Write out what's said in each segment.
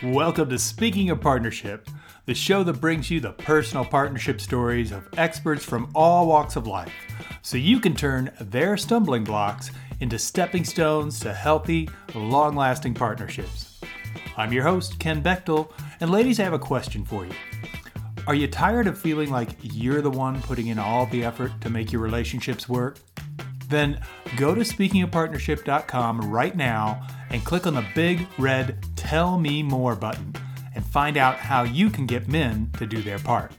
Welcome to Speaking of Partnership, the show that brings you the personal partnership stories of experts from all walks of life so you can turn their stumbling blocks into stepping stones to healthy, long lasting partnerships. I'm your host, Ken Bechtel, and ladies, I have a question for you. Are you tired of feeling like you're the one putting in all the effort to make your relationships work? Then go to speakingofpartnership.com right now and click on the big red Tell Me More button and find out how you can get men to do their part.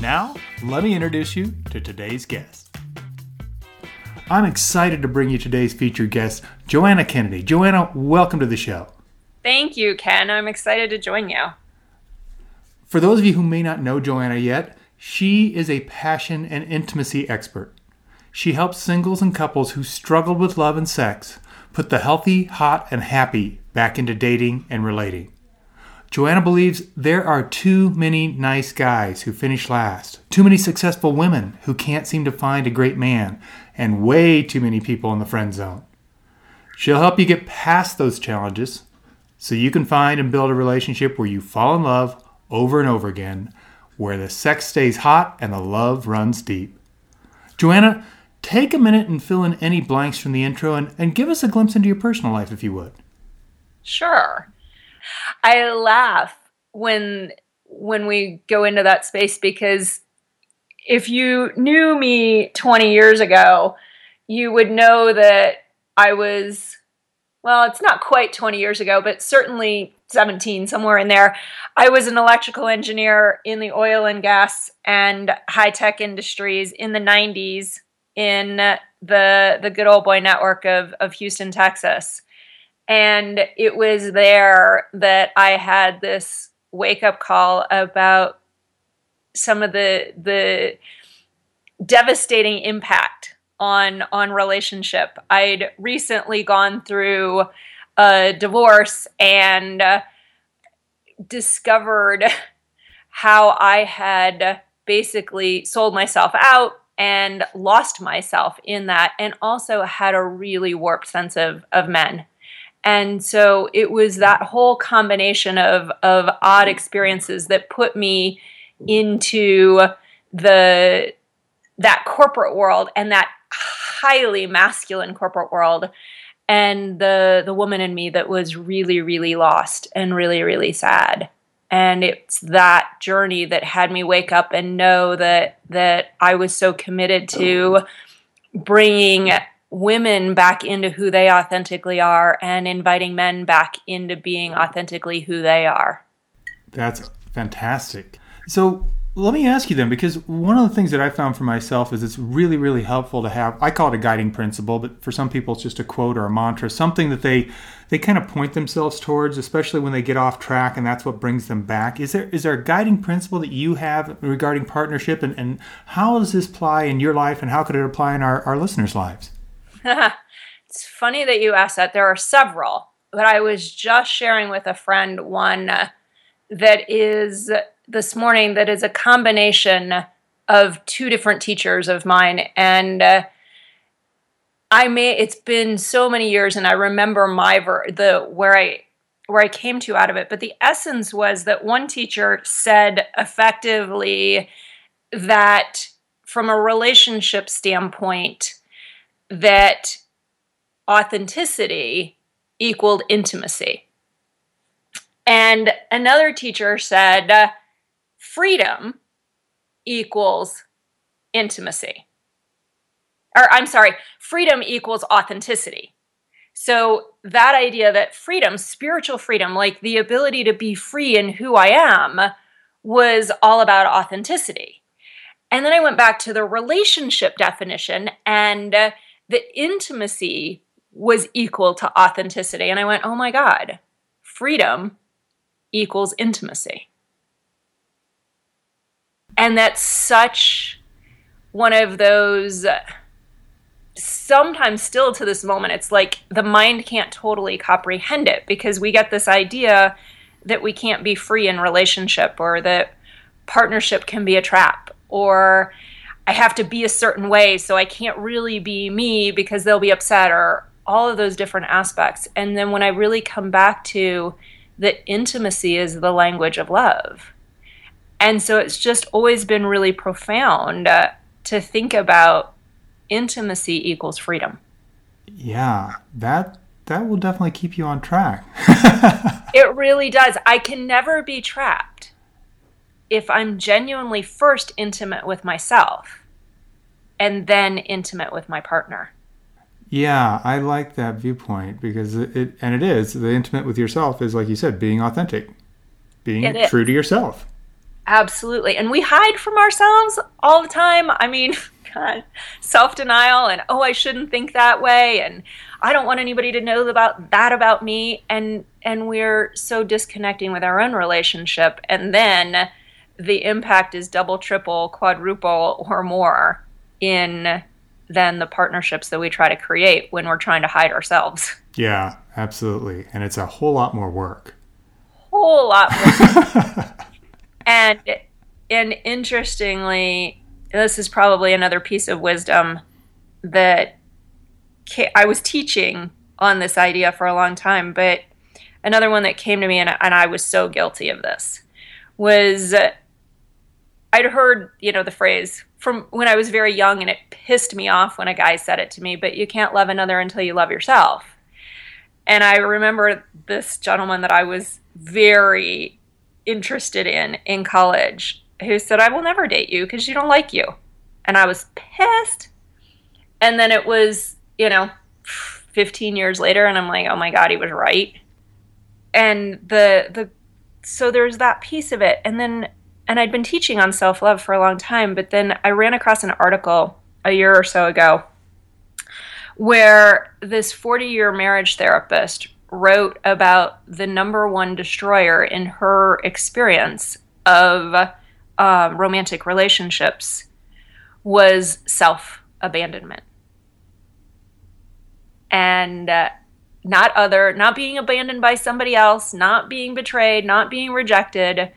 Now, let me introduce you to today's guest. I'm excited to bring you today's featured guest, Joanna Kennedy. Joanna, welcome to the show. Thank you, Ken. I'm excited to join you. For those of you who may not know Joanna yet, she is a passion and intimacy expert. She helps singles and couples who struggle with love and sex put the healthy, hot, and happy back into dating and relating. Joanna believes there are too many nice guys who finish last, too many successful women who can't seem to find a great man, and way too many people in the friend zone. She'll help you get past those challenges so you can find and build a relationship where you fall in love over and over again, where the sex stays hot and the love runs deep. Joanna, take a minute and fill in any blanks from the intro and, and give us a glimpse into your personal life if you would. Sure. I laugh when when we go into that space because if you knew me 20 years ago, you would know that I was well, it's not quite 20 years ago, but certainly 17 somewhere in there. I was an electrical engineer in the oil and gas and high-tech industries in the 90s in the the good old boy network of of Houston, Texas. And it was there that I had this wake up call about some of the the devastating impact on on relationship. I'd recently gone through a divorce and discovered how I had basically sold myself out and lost myself in that and also had a really warped sense of of men. And so it was that whole combination of of odd experiences that put me into the that corporate world and that highly masculine corporate world and the the woman in me that was really really lost and really really sad and it's that journey that had me wake up and know that that I was so committed to bringing women back into who they authentically are and inviting men back into being authentically who they are. That's fantastic. So let me ask you then, because one of the things that I found for myself is it's really, really helpful to have. I call it a guiding principle, but for some people, it's just a quote or a mantra, something that they they kind of point themselves towards, especially when they get off track, and that's what brings them back. Is there is there a guiding principle that you have regarding partnership, and, and how does this apply in your life, and how could it apply in our, our listeners' lives? it's funny that you asked that. There are several, but I was just sharing with a friend one uh, that is this morning that is a combination of two different teachers of mine and uh, I may it's been so many years and I remember my ver- the where I where I came to out of it but the essence was that one teacher said effectively that from a relationship standpoint that authenticity equaled intimacy and another teacher said freedom equals intimacy. Or I'm sorry, freedom equals authenticity. So that idea that freedom, spiritual freedom, like the ability to be free in who I am, was all about authenticity. And then I went back to the relationship definition, and uh, the intimacy was equal to authenticity. And I went, oh my God, freedom equals intimacy. And that's such one of those sometimes still to this moment it's like the mind can't totally comprehend it because we get this idea that we can't be free in relationship or that partnership can be a trap or I have to be a certain way so I can't really be me because they'll be upset or all of those different aspects. And then when I really come back to that intimacy is the language of love. And so it's just always been really profound uh, to think about intimacy equals freedom. Yeah, that that will definitely keep you on track. it really does. I can never be trapped if I'm genuinely first intimate with myself and then intimate with my partner. Yeah, I like that viewpoint because it, it, and it is the intimate with yourself is like you said, being authentic, being true to yourself. Absolutely. And we hide from ourselves all the time. I mean, God, self denial and, oh, I shouldn't think that way. And I don't want anybody to know about that about me. And, and we're so disconnecting with our own relationship. And then the impact is double, triple, quadruple, or more in than the partnerships that we try to create when we're trying to hide ourselves. Yeah, absolutely. And it's a whole lot more work. Whole lot more. and and interestingly, this is probably another piece of wisdom that I was teaching on this idea for a long time, but another one that came to me and, and I was so guilty of this was uh, I'd heard, you know, the phrase from when I was very young and it pissed me off when a guy said it to me, but you can't love another until you love yourself. And I remember this gentleman that I was very interested in in college who said, I will never date you because you don't like you. And I was pissed. And then it was, you know, 15 years later, and I'm like, oh my God, he was right. And the, the, so there's that piece of it. And then, and I'd been teaching on self love for a long time, but then I ran across an article a year or so ago where this 40 year marriage therapist wrote about the number one destroyer in her experience of uh, romantic relationships was self abandonment. And uh, not other, not being abandoned by somebody else, not being betrayed, not being rejected,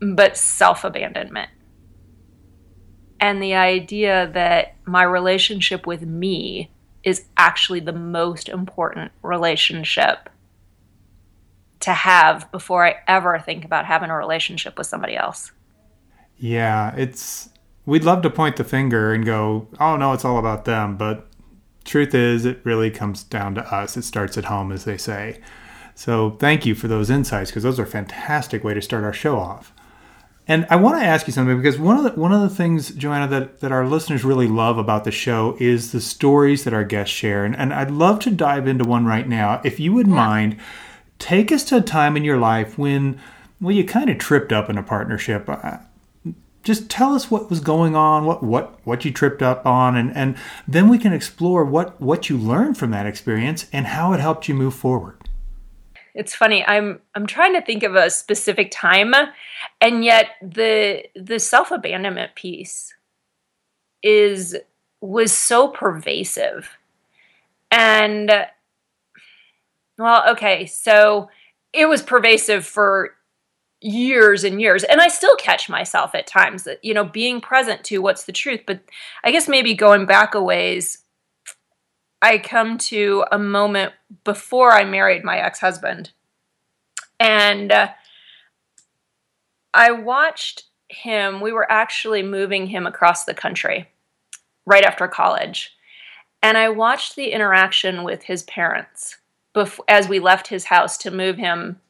but self abandonment. And the idea that my relationship with me is actually the most important relationship to have before I ever think about having a relationship with somebody else. Yeah, it's we'd love to point the finger and go, "Oh no, it's all about them," but truth is it really comes down to us. It starts at home as they say. So, thank you for those insights because those are a fantastic way to start our show off. And I want to ask you something because one of the one of the things, Joanna, that, that our listeners really love about the show is the stories that our guests share. And, and I'd love to dive into one right now. If you would yeah. mind, take us to a time in your life when, well, you kind of tripped up in a partnership. Uh, just tell us what was going on, what what what you tripped up on, and and then we can explore what what you learned from that experience and how it helped you move forward. It's funny i'm i'm trying to think of a specific time and yet the the self-abandonment piece is was so pervasive. And well okay so it was pervasive for years and years and i still catch myself at times that you know being present to what's the truth but i guess maybe going back a ways I come to a moment before I married my ex husband. And uh, I watched him, we were actually moving him across the country right after college. And I watched the interaction with his parents bef- as we left his house to move him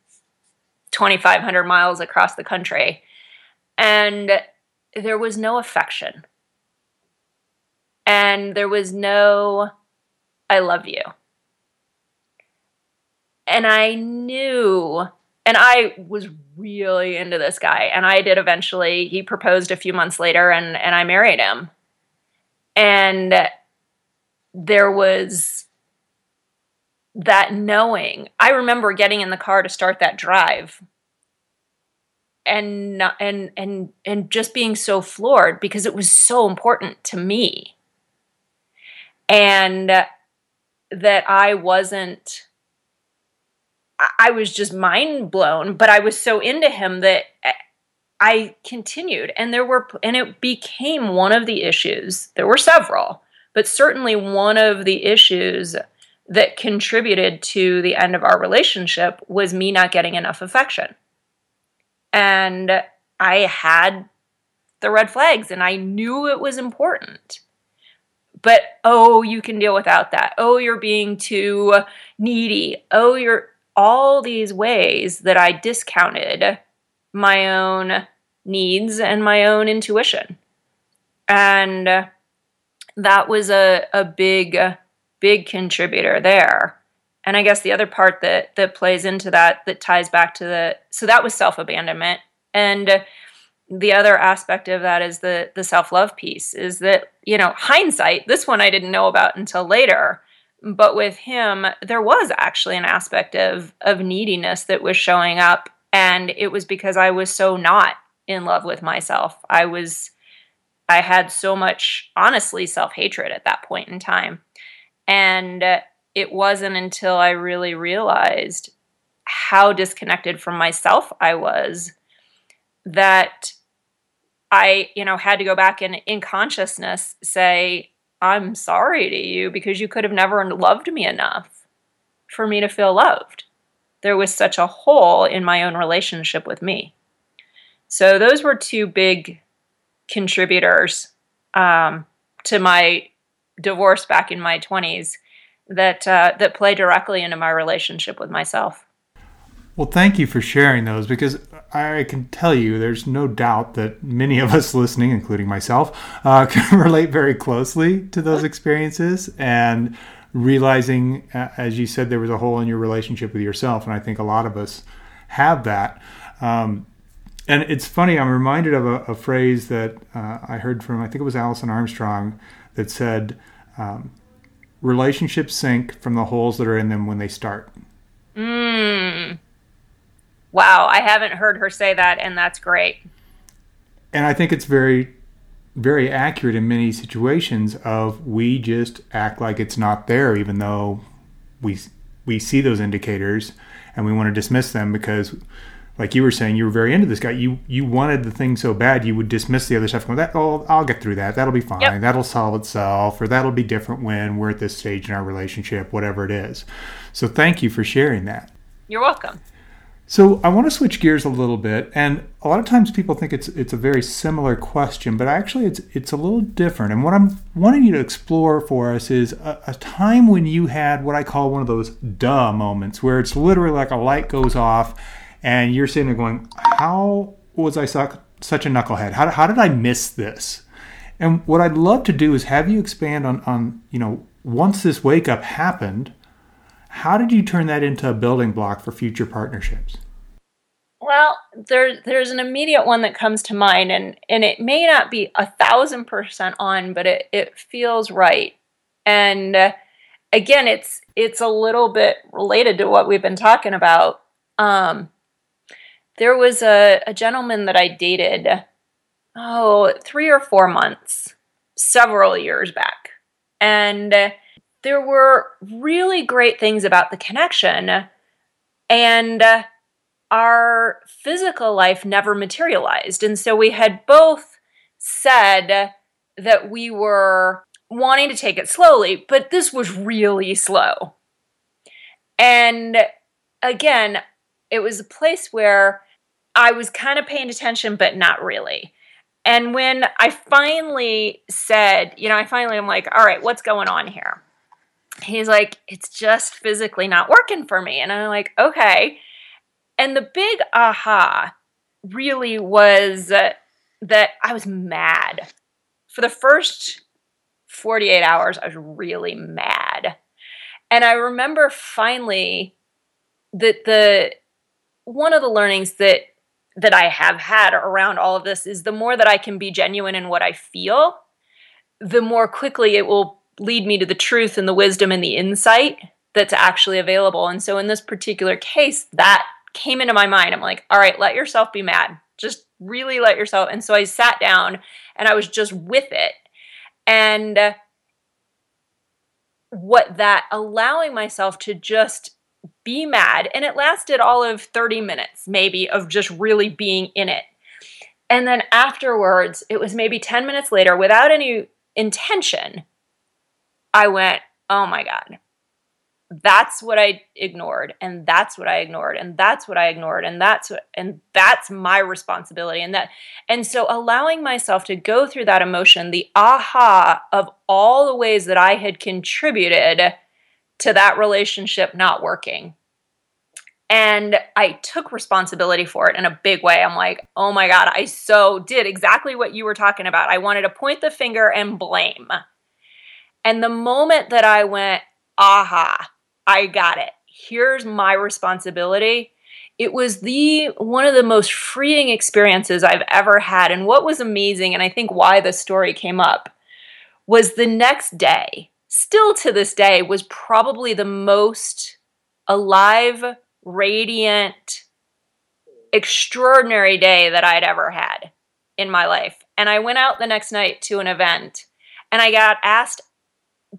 2,500 miles across the country. And there was no affection. And there was no I love you. And I knew, and I was really into this guy. And I did eventually, he proposed a few months later, and, and I married him. And there was that knowing. I remember getting in the car to start that drive and and and and just being so floored because it was so important to me. And that I wasn't I was just mind blown, but I was so into him that I continued and there were and it became one of the issues. There were several, but certainly one of the issues that contributed to the end of our relationship was me not getting enough affection. And I had the red flags and I knew it was important. But oh, you can deal without that. Oh, you're being too needy. Oh, you're all these ways that I discounted my own needs and my own intuition. And that was a, a big, big contributor there. And I guess the other part that that plays into that that ties back to the so that was self-abandonment. And the other aspect of that is the the self-love piece is that, you know, hindsight, this one I didn't know about until later. But with him, there was actually an aspect of of neediness that was showing up. And it was because I was so not in love with myself. I was I had so much honestly self-hatred at that point in time. And it wasn't until I really realized how disconnected from myself I was that I, you know, had to go back and in consciousness say, I'm sorry to you because you could have never loved me enough for me to feel loved. There was such a hole in my own relationship with me. So those were two big contributors um, to my divorce back in my 20s that uh, that play directly into my relationship with myself. Well, thank you for sharing those because I can tell you there's no doubt that many of us listening, including myself, uh, can relate very closely to those experiences and realizing, uh, as you said, there was a hole in your relationship with yourself. And I think a lot of us have that. Um, and it's funny, I'm reminded of a, a phrase that uh, I heard from, I think it was Alison Armstrong, that said, um, relationships sink from the holes that are in them when they start. Mm. Wow, I haven't heard her say that, and that's great. And I think it's very, very accurate in many situations. Of we just act like it's not there, even though we we see those indicators, and we want to dismiss them because like you were saying, you were very into this guy. You you wanted the thing so bad, you would dismiss the other stuff. Going, that oh, I'll get through that. That'll be fine. Yep. That'll solve itself, or that'll be different when we're at this stage in our relationship, whatever it is. So thank you for sharing that. You're welcome. So I want to switch gears a little bit, and a lot of times people think it's it's a very similar question, but actually it's it's a little different. And what I'm wanting you to explore for us is a, a time when you had what I call one of those duh moments, where it's literally like a light goes off and you're sitting there going, "How was I such a knucklehead? How, how did I miss this?" And what I'd love to do is have you expand on on you know once this wake up happened, how did you turn that into a building block for future partnerships? Well, there, there's an immediate one that comes to mind, and, and it may not be a thousand percent on, but it, it feels right. And uh, again, it's it's a little bit related to what we've been talking about. Um, there was a, a gentleman that I dated, oh, three or four months, several years back. And there were really great things about the connection. And uh, our physical life never materialized. And so we had both said that we were wanting to take it slowly, but this was really slow. And again, it was a place where I was kind of paying attention, but not really. And when I finally said, you know, I finally am like, all right, what's going on here? He's like, it's just physically not working for me. And I'm like, okay. And the big aha really was uh, that I was mad. For the first 48 hours, I was really mad. And I remember finally that the one of the learnings that that I have had around all of this is the more that I can be genuine in what I feel, the more quickly it will lead me to the truth and the wisdom and the insight that's actually available. And so in this particular case, that came into my mind. I'm like, all right, let yourself be mad. Just really let yourself. And so I sat down and I was just with it. And what that allowing myself to just be mad. And it lasted all of 30 minutes, maybe, of just really being in it. And then afterwards, it was maybe 10 minutes later, without any intention, I went, oh my God, that's what I ignored and that's what I ignored and that's what I ignored and that's what and that's my responsibility and that and so allowing myself to go through that emotion the aha of all the ways that I had contributed to that relationship not working and I took responsibility for it in a big way. I'm like, oh my God, I so did exactly what you were talking about. I wanted to point the finger and blame. And the moment that I went, aha, I got it. Here's my responsibility. It was the one of the most freeing experiences I've ever had. And what was amazing, and I think why the story came up, was the next day, still to this day, was probably the most alive radiant, extraordinary day that I'd ever had in my life. And I went out the next night to an event and I got asked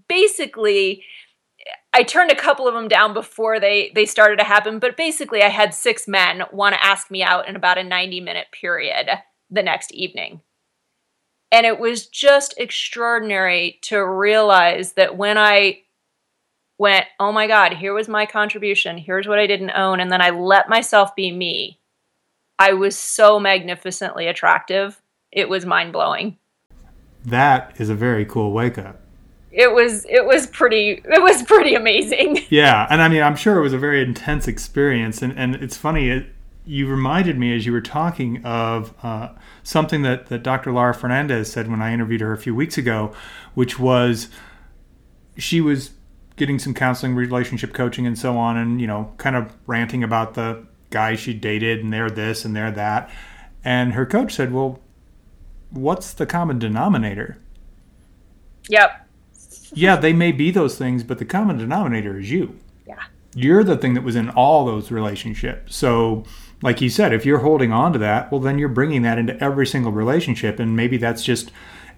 basically I turned a couple of them down before they they started to happen, but basically I had six men want to ask me out in about a 90 minute period the next evening. And it was just extraordinary to realize that when I went, oh my God, here was my contribution. Here's what I didn't own. And then I let myself be me. I was so magnificently attractive. It was mind blowing. That is a very cool wake up. It was it was pretty it was pretty amazing. Yeah, and I mean I'm sure it was a very intense experience, and and it's funny it, you reminded me as you were talking of uh, something that that Dr. Lara Fernandez said when I interviewed her a few weeks ago, which was she was getting some counseling, relationship coaching, and so on, and you know, kind of ranting about the guys she dated and they're this and they're that. And her coach said, "Well, what's the common denominator?" Yep. yeah, they may be those things, but the common denominator is you. Yeah. You're the thing that was in all those relationships. So, like you said, if you're holding on to that, well, then you're bringing that into every single relationship, and maybe that's just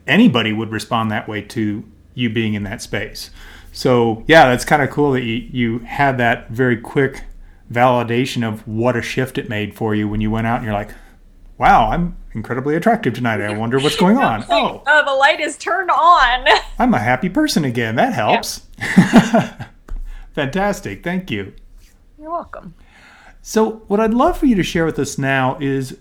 anybody would respond that way to you being in that space. So yeah, that's kind of cool that you, you had that very quick validation of what a shift it made for you when you went out and you're like, wow, I'm incredibly attractive tonight. I wonder what's going on. oh, uh, the light is turned on. I'm a happy person again. That helps. Yep. Fantastic. Thank you. You're welcome. So, what I'd love for you to share with us now is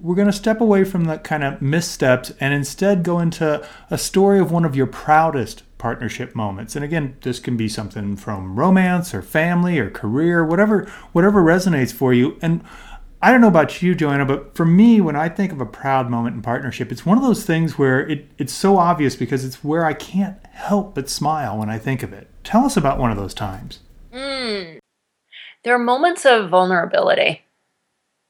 we're going to step away from the kind of missteps and instead go into a story of one of your proudest partnership moments. And again, this can be something from romance or family or career, whatever whatever resonates for you. And I don't know about you, Joanna, but for me, when I think of a proud moment in partnership, it's one of those things where it, it's so obvious because it's where I can't help but smile when I think of it. Tell us about one of those times. Mm. There are moments of vulnerability.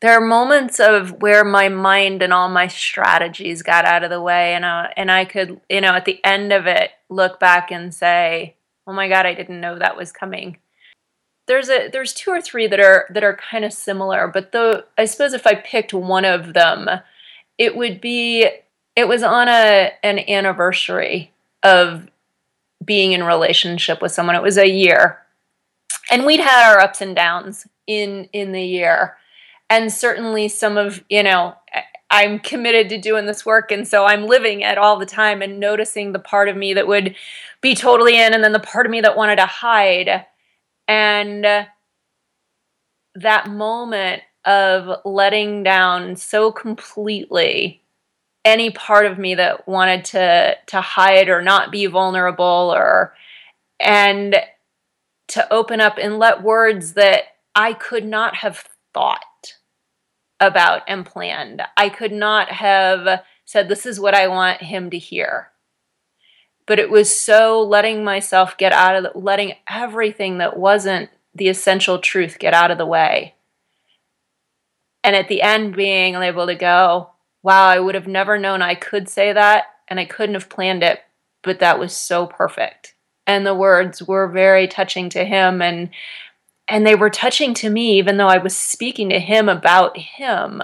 There are moments of where my mind and all my strategies got out of the way and uh, and I could you know at the end of it look back and say oh my god I didn't know that was coming. There's a there's two or three that are that are kind of similar but though I suppose if I picked one of them it would be it was on a an anniversary of being in relationship with someone. It was a year and we'd had our ups and downs in in the year. And certainly some of you know i'm committed to doing this work. And so i'm living it all the time and noticing the part of me that would be totally in and then the part of me that wanted to hide. And uh, that moment of letting down so completely any part of me that wanted to to hide or not be vulnerable or and to open up and let words that I could not have thought about and planned. I could not have said, This is what I want him to hear. But it was so letting myself get out of the, letting everything that wasn't the essential truth get out of the way. And at the end, being able to go, Wow, I would have never known I could say that, and I couldn't have planned it, but that was so perfect. And the words were very touching to him. And and they were touching to me, even though I was speaking to him about him.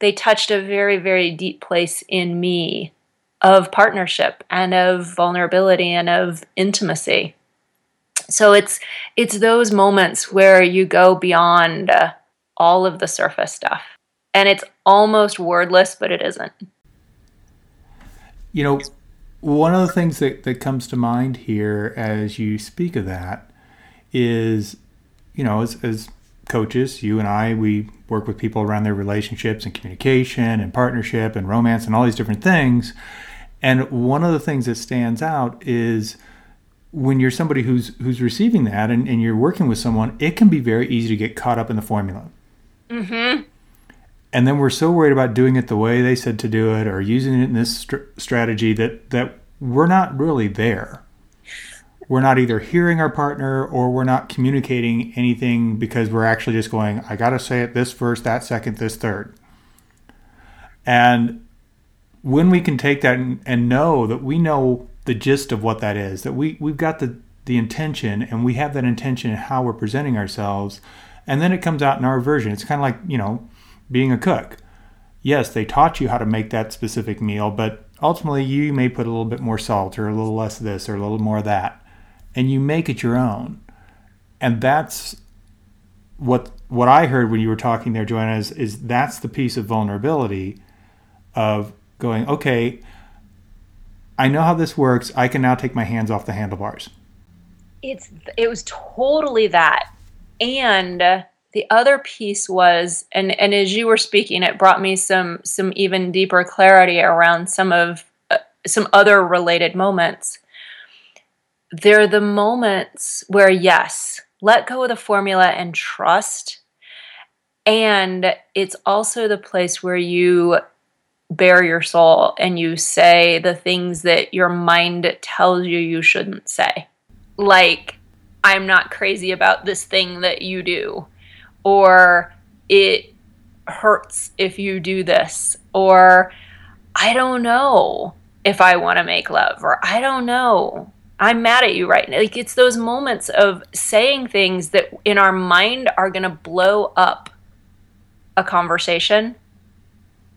They touched a very, very deep place in me of partnership and of vulnerability and of intimacy. So it's it's those moments where you go beyond uh, all of the surface stuff. And it's almost wordless, but it isn't. You know, one of the things that, that comes to mind here as you speak of that is, you know, as, as coaches, you and I, we work with people around their relationships and communication and partnership and romance and all these different things. And one of the things that stands out is when you're somebody who's who's receiving that and, and you're working with someone, it can be very easy to get caught up in the formula. Mm-hmm. And then we're so worried about doing it the way they said to do it or using it in this str- strategy that that we're not really there. We're not either hearing our partner or we're not communicating anything because we're actually just going, I got to say it this first, that second, this third. And when we can take that and, and know that we know the gist of what that is, that we, we've got the, the intention and we have that intention in how we're presenting ourselves, and then it comes out in our version. It's kind of like, you know, being a cook. Yes, they taught you how to make that specific meal, but ultimately you may put a little bit more salt or a little less of this or a little more of that. And you make it your own. And that's what what I heard when you were talking there, Joanna, is, is that's the piece of vulnerability of going, okay, I know how this works. I can now take my hands off the handlebars. It's it was totally that. And the other piece was and and as you were speaking it brought me some some even deeper clarity around some of uh, some other related moments. They're the moments where yes let go of the formula and trust and it's also the place where you bare your soul and you say the things that your mind tells you you shouldn't say. Like i'm not crazy about this thing that you do or it hurts if you do this, or I don't know if I want to make love, or I don't know. I'm mad at you right now. Like it's those moments of saying things that in our mind are going to blow up a conversation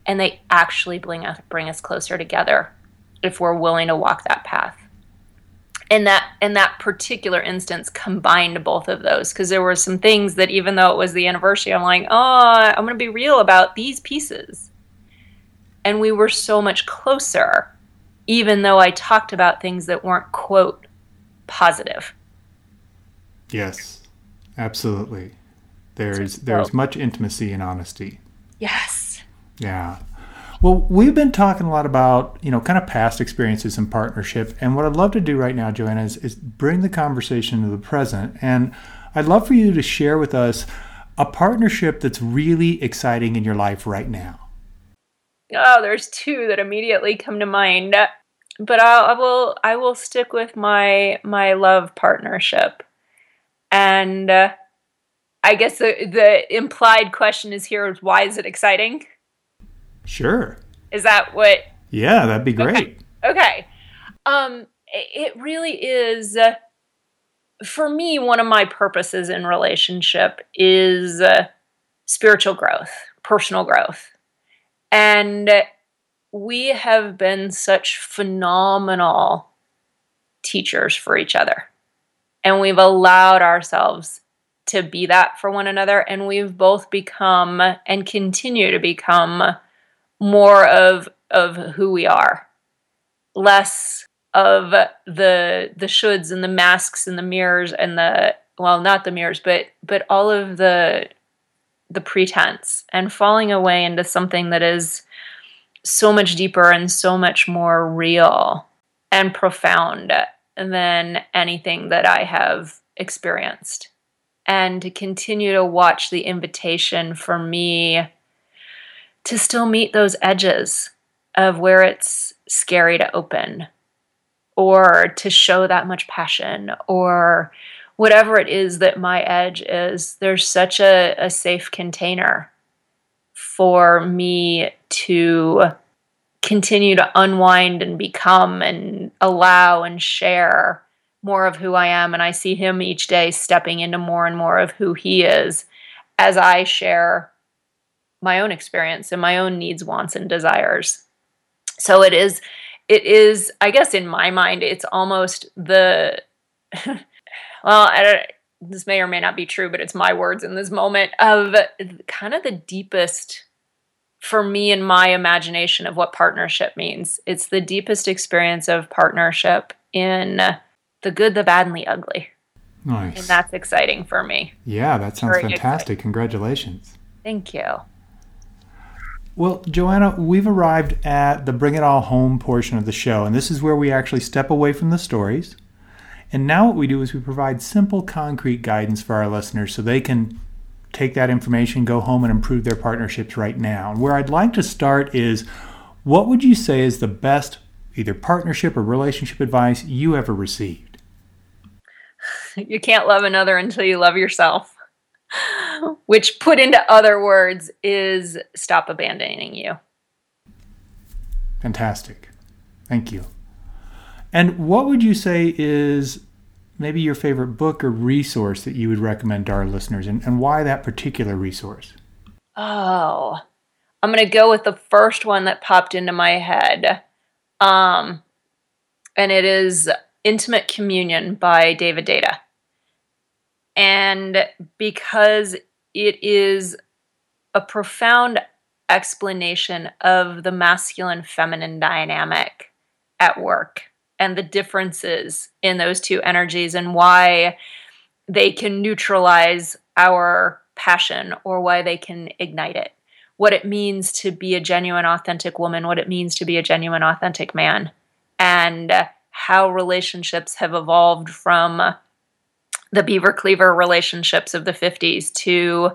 and they actually bring us bring us closer together if we're willing to walk that path in that in that particular instance combined both of those. Because there were some things that even though it was the anniversary i'm like oh i'm going to be real about these pieces. And we were so much closer even though i talked about things that weren't quote positive. Yes. Absolutely. There's there's much intimacy and honesty. Yes. Yeah well, we've been talking a lot about, you know, kind of past experiences in partnership. And what I'd love to do right now, Joanna, is, is bring the conversation to the present. And I'd love for you to share with us a partnership that's really exciting in your life right now. Oh, there's two that immediately come to mind. But I'll, I will I will stick with my my love partnership. And uh, I guess the the implied question is here is why is it exciting? Sure. Is that what? Yeah, that'd be great. Okay. okay. Um, it really is. Uh, for me, one of my purposes in relationship is uh, spiritual growth, personal growth. And we have been such phenomenal teachers for each other. And we've allowed ourselves to be that for one another. And we've both become and continue to become more of of who we are less of the the shoulds and the masks and the mirrors and the well not the mirrors but but all of the the pretense and falling away into something that is so much deeper and so much more real and profound than anything that I have experienced. And to continue to watch the invitation for me to still meet those edges of where it's scary to open or to show that much passion or whatever it is that my edge is, there's such a, a safe container for me to continue to unwind and become and allow and share more of who I am. And I see him each day stepping into more and more of who he is as I share my own experience and my own needs, wants, and desires. So it is, it is, I guess in my mind, it's almost the, well, I don't, this may or may not be true, but it's my words in this moment of kind of the deepest for me in my imagination of what partnership means. It's the deepest experience of partnership in the good, the bad, and the ugly. Nice. And that's exciting for me. Yeah, that sounds Very fantastic. exciting. Congratulations. Thank you. Well, Joanna, we've arrived at the bring it all home portion of the show, and this is where we actually step away from the stories. And now, what we do is we provide simple, concrete guidance for our listeners so they can take that information, go home, and improve their partnerships right now. And where I'd like to start is what would you say is the best either partnership or relationship advice you ever received? You can't love another until you love yourself. Which, put into other words, is stop abandoning you. Fantastic. Thank you. And what would you say is maybe your favorite book or resource that you would recommend to our listeners and, and why that particular resource? Oh, I'm going to go with the first one that popped into my head. Um, and it is Intimate Communion by David Deida. And because it is a profound explanation of the masculine feminine dynamic at work and the differences in those two energies and why they can neutralize our passion or why they can ignite it. What it means to be a genuine, authentic woman, what it means to be a genuine, authentic man, and how relationships have evolved from the beaver cleaver relationships of the 50s to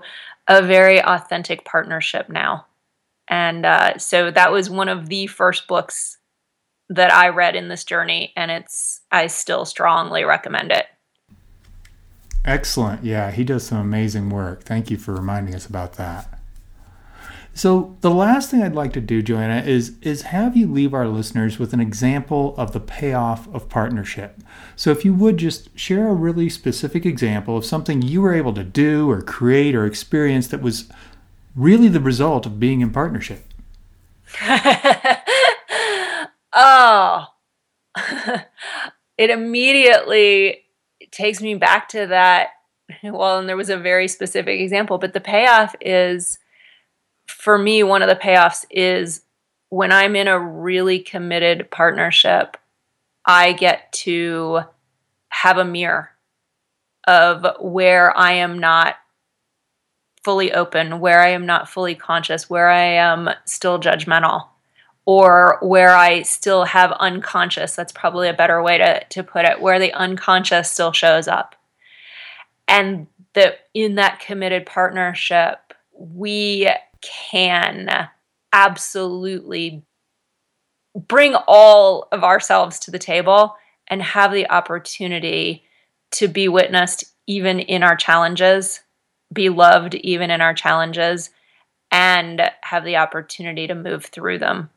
a very authentic partnership now. And uh, so that was one of the first books that I read in this journey, and it's I still strongly recommend it. Excellent. Yeah, he does some amazing work. Thank you for reminding us about that. So the last thing I'd like to do, Joanna, is is have you leave our listeners with an example of the payoff of partnership. So if you would just share a really specific example of something you were able to do or create or experience that was really the result of being in partnership. oh, it immediately takes me back to that. Well, and there was a very specific example, but the payoff is for me, one of the payoffs is when I'm in a really committed partnership, I get to have a mirror of where I am not fully open, where I am not fully conscious, where I am still judgmental, or where I still have unconscious. That's probably a better way to, to put it, where the unconscious still shows up. And that in that committed partnership, we can absolutely bring all of ourselves to the table and have the opportunity to be witnessed even in our challenges, be loved even in our challenges, and have the opportunity to move through them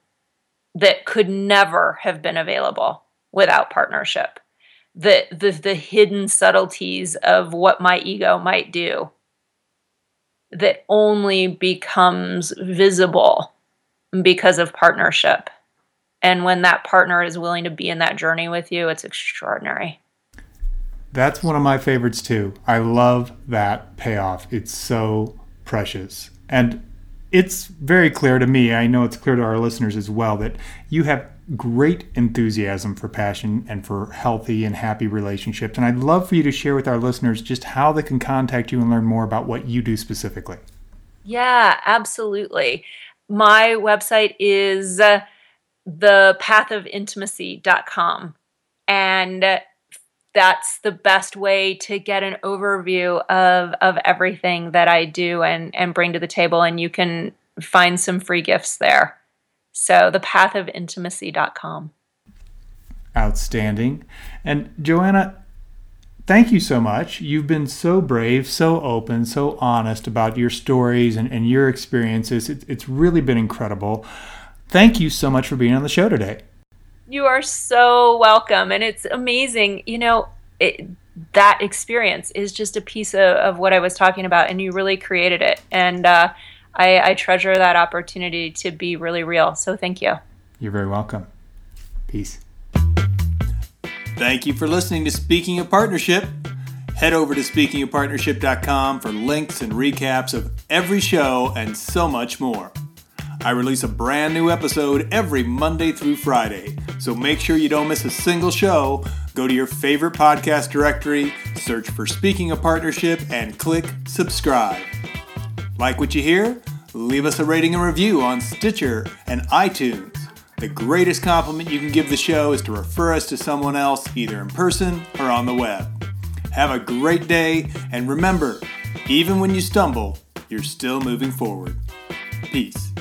that could never have been available without partnership. The, the, the hidden subtleties of what my ego might do that only becomes visible because of partnership. And when that partner is willing to be in that journey with you, it's extraordinary. That's one of my favorites too. I love that payoff. It's so precious. And it's very clear to me, I know it's clear to our listeners as well, that you have great enthusiasm for passion and for healthy and happy relationships. And I'd love for you to share with our listeners just how they can contact you and learn more about what you do specifically. Yeah, absolutely. My website is uh, thepathofintimacy.com. And that's the best way to get an overview of, of everything that I do and, and bring to the table. And you can find some free gifts there. So thepathofintimacy.com. Outstanding. And Joanna, thank you so much. You've been so brave, so open, so honest about your stories and, and your experiences. It, it's really been incredible. Thank you so much for being on the show today. You are so welcome. And it's amazing. You know, it, that experience is just a piece of, of what I was talking about, and you really created it. And uh, I, I treasure that opportunity to be really real. So thank you. You're very welcome. Peace. Thank you for listening to Speaking of Partnership. Head over to speakingofpartnership.com for links and recaps of every show and so much more. I release a brand new episode every Monday through Friday, so make sure you don't miss a single show. Go to your favorite podcast directory, search for Speaking of Partnership, and click subscribe. Like what you hear? Leave us a rating and review on Stitcher and iTunes. The greatest compliment you can give the show is to refer us to someone else, either in person or on the web. Have a great day, and remember, even when you stumble, you're still moving forward. Peace.